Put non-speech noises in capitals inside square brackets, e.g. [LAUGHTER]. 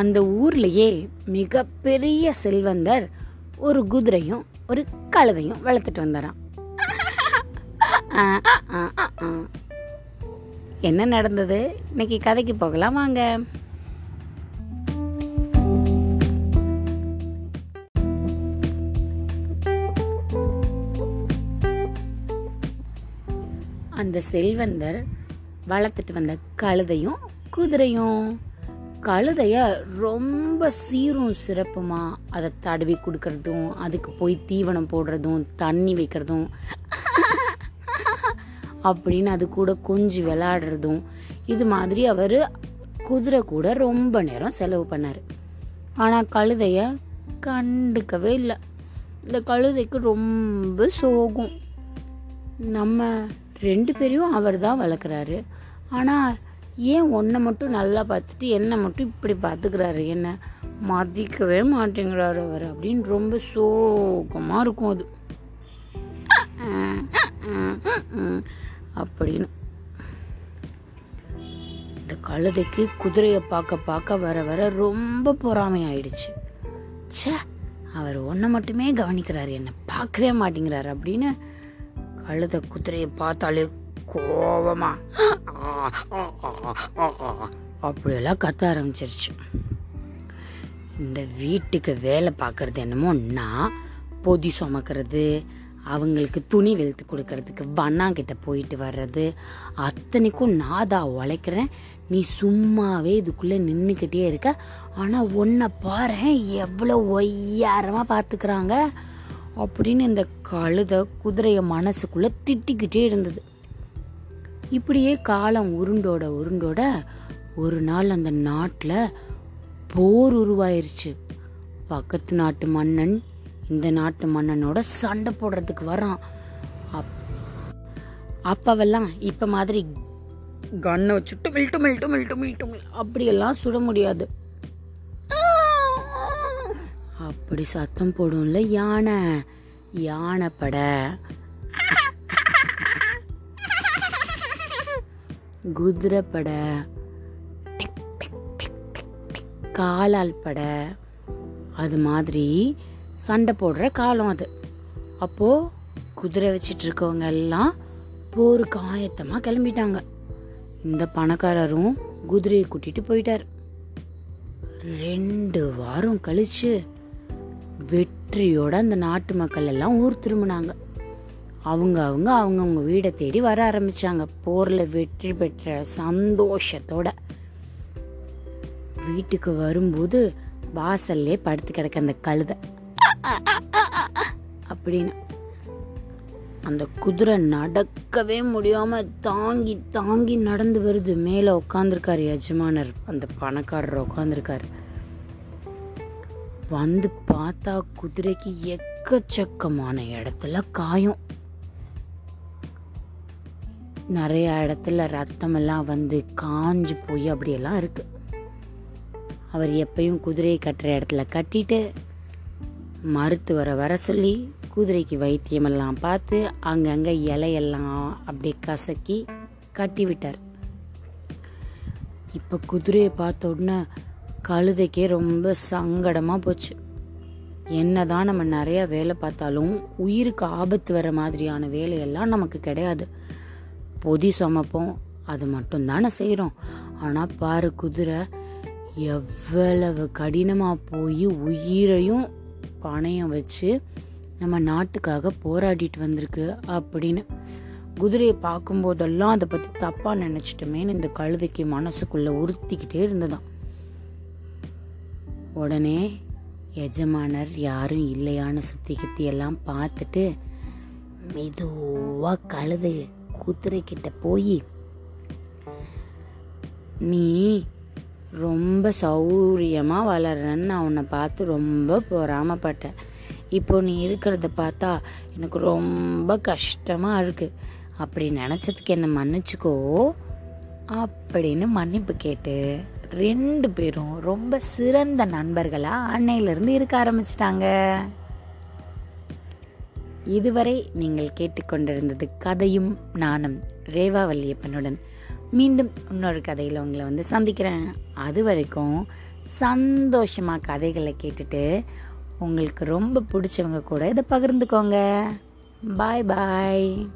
அந்த ஊர்லேயே மிகப்பெரிய செல்வந்தர் ஒரு குதிரையும் ஒரு கழுதையும் வளர்த்துட்டு வந்தாராம். என்ன நடந்தது? இன்னைக்கு கதைக்கு போகலாம் வாங்க. அந்த செல்வந்தர் வளர்த்துட்டு வந்த கழுதையும் குதிரையும் கழுதைய ரொம்ப சீரும் சிறப்புமா. அதை தடவி கொடுக்கறதும் அதுக்கு போய் தீவனம் போடுறதும் தண்ணி வைக்கிறதும். [LAUGHS] அப்படின்னு அது கூட கொஞ்சி விளையாடுறதும் இது மாதிரி அவர் குதிரை கூட ரொம்ப நேரம் செலவு பண்ணார். ஆனால் கழுதைய கண்டுக்கவே இல்லை. இந்த கழுதைக்கு ரொம்ப சோகம். நம்ம ரெண்டு பேரையும் அவர் தான் வளர்க்குறாரு. ஆனால் ஏன் ஒன்றை மட்டும் நல்லா பார்த்துட்டு என்னை மட்டும் இப்படி பார்த்துக்கிறாரு? என்ன மதிக்கவே மாட்டேங்கிறாரு அவர் அப்படின்னு ரொம்ப சோகமாக இருக்கும் அது. அப்படின்னு. இந்த கழுதைக்கு குதிரையை பார்க்க பார்க்க வர வர ரொம்ப பொறாமை ஆயிடுச்சு ச்சே அவர் ஒன்றை மட்டுமே கவனிக்கிறாரு என்னை பார்க்கவே மாட்டேங்கிறாரு அப்படின்னு கழுதை குதிரையை பார்த்தாலே கோபமா அப்படியெல்லாம் கத்த ஆரம்பிச்சிருச்சு. இந்த வீட்டுக்கு வேலை பார்க்கறது என்னமோன்னா பொதி சுமக்கிறது அவங்களுக்கு துணி வெளுத்து கொடுக்கறதுக்கு வண்ணாங்கிட்ட போயிட்டு வர்றது அத்தனைக்கும் நான் தான் உழைக்கிறேன். நீ சும்மாவே இதுக்குள்ளே நின்றுக்கிட்டே இருக்க. ஆனால் உன்னை பாரு எவ்வளோ ஒய்யாரமாக பார்த்துக்கிறாங்க. அப்படின்னு இந்த கழுதை குதிரையை மனசுக்குள்ளே திட்டிக்கிட்டே இருந்தது. இப்படியே காலம் உருண்டோட உருண்டோட ஒரு நாள் அந்த நாட்டில் போர் உருவாயிருச்சு. பக்கத்து நாட்டு மன்னன் இந்த நாட்டு மன்னனோட சண்டை போடுறதுக்கு வரான். அப்- அப்பவெல்லாம் இப்ப மாதிரி கன்னை வச்சுட்டு மில்ட்டு மில்ட்டு மில்ட்டு மில்ட்டு அப்படியெல்லாம் சுட முடியாது. அப்படி சத்தம் போடும்ல யானை. யானை பட குதிரை பட காலால் பட அது மாதிரி சண்டை போடுற காலம் அது. அப்போது குதிரை வச்சிட்டு இருக்கவங்க எல்லாம் போருக்கு ஆயத்தமாக கிளம்பிட்டாங்க. இந்த பணக்காரரும் குதிரையை கூட்டிட்டு போயிட்டார். ரெண்டு வாரம் கழிச்சு வெற்றியோட அந்த நாட்டு மக்கள் எல்லாம் ஊர் திரும்பினாங்க. அவங்க அவங்க அவங்கவுங்க வீடை தேடி வர ஆரம்பிச்சாங்க. போர்ல வெற்றி பெற்ற சந்தோஷத்தோட. வீட்டுக்கு வரும்போது வாசல்லே படுத்து கிடக்க அந்த கழுதை. அப்படின்னு. அந்த குதிரை நடக்கவே முடியாம தாங்கி தாங்கி நடந்து வருது. மேல உட்காந்துருக்காரு எஜமானர். அந்த பணக்காரர் உட்காந்துருக்காரு வந்து பார்த்தா குதிரைக்கு எக்கச்சக்கமான இடத்துல காயம். நிறைய இடத்துல ரத்தமெல்லாம் வந்து காஞ்சு போய் அப்படியெல்லாம் இருக்குது அவர் எப்பயும் குதிரையை கட்டுற இடத்துல கட்டிட்டு மருத்துவரை வர சொல்லி குதிரைக்கு வைத்தியமெல்லாம் பார்த்து அங்கங்கே இலையெல்லாம் அப்படியே கசக்கி கட்டி விட்டார். இப்போ குதிரையை பார்த்த உடனே கழுதைக்கே ரொம்ப சங்கடமாக போச்சு. என்னதான் நம்ம நிறைய வேலை பார்த்தாலும் உயிருக்கு ஆபத்து வர மாதிரியான வேலையெல்லாம் நமக்கு கிடையாது. பொதி சுமப்போம். அது மட்டும் தானே செய்கிறோம் ஆனால் பாரு குதிரை எவ்வளவு கடினமாக போய் உயிரையும் பணையம் வச்சு நம்ம நாட்டுக்காக போராடிட்டு வந்திருக்கு அப்படின்னு. குதிரையை பார்க்கும்போதெல்லாம் அதை பற்றி தப்பாக நினச்சிட்டோமேன்னு இந்த கழுதைக்கு மனசுக்குள்ளே உறுத்திக்கிட்டே இருந்ததான் உடனே எஜமானர் யாரும் இல்லையான்னு சுத்தி கித்தி எல்லாம் பார்த்துட்டு மெதுவாக கழுது குதிரை கிட்ட போய் நீ ரொம்ப சௌரியமாக வளர்றன்னு நான் உன்னை பார்த்து ரொம்ப பொறாமப்பட்டேன் இப்போ நீ இருக்கிறத பார்த்தா எனக்கு ரொம்ப கஷ்டமாக இருக்கு. அப்படி நினச்சதுக்கு என்ன மன்னிச்சுக்கோ அப்படின்னு மன்னிப்பு கேட்டு ரெண்டு பேரும் ரொம்ப சிறந்த நண்பர்களாக அன்னையிலேருந்து இருக்க ஆரம்பிச்சிட்டாங்க. இதுவரை நீங்கள் கேட்டுக்கொண்டிருந்தது கதையும் நானும் ரேவா வல்லியப்பனுடன். மீண்டும் இன்னொரு கதையில் உங்களை வந்து சந்திக்கிறேன். அது வரைக்கும் சந்தோஷமாக கதைகளை கேட்டுட்டு உங்களுக்கு ரொம்ப பிடிச்சவங்க கூட இதை பகிர்ந்துக்கோங்க. பாய் பாய்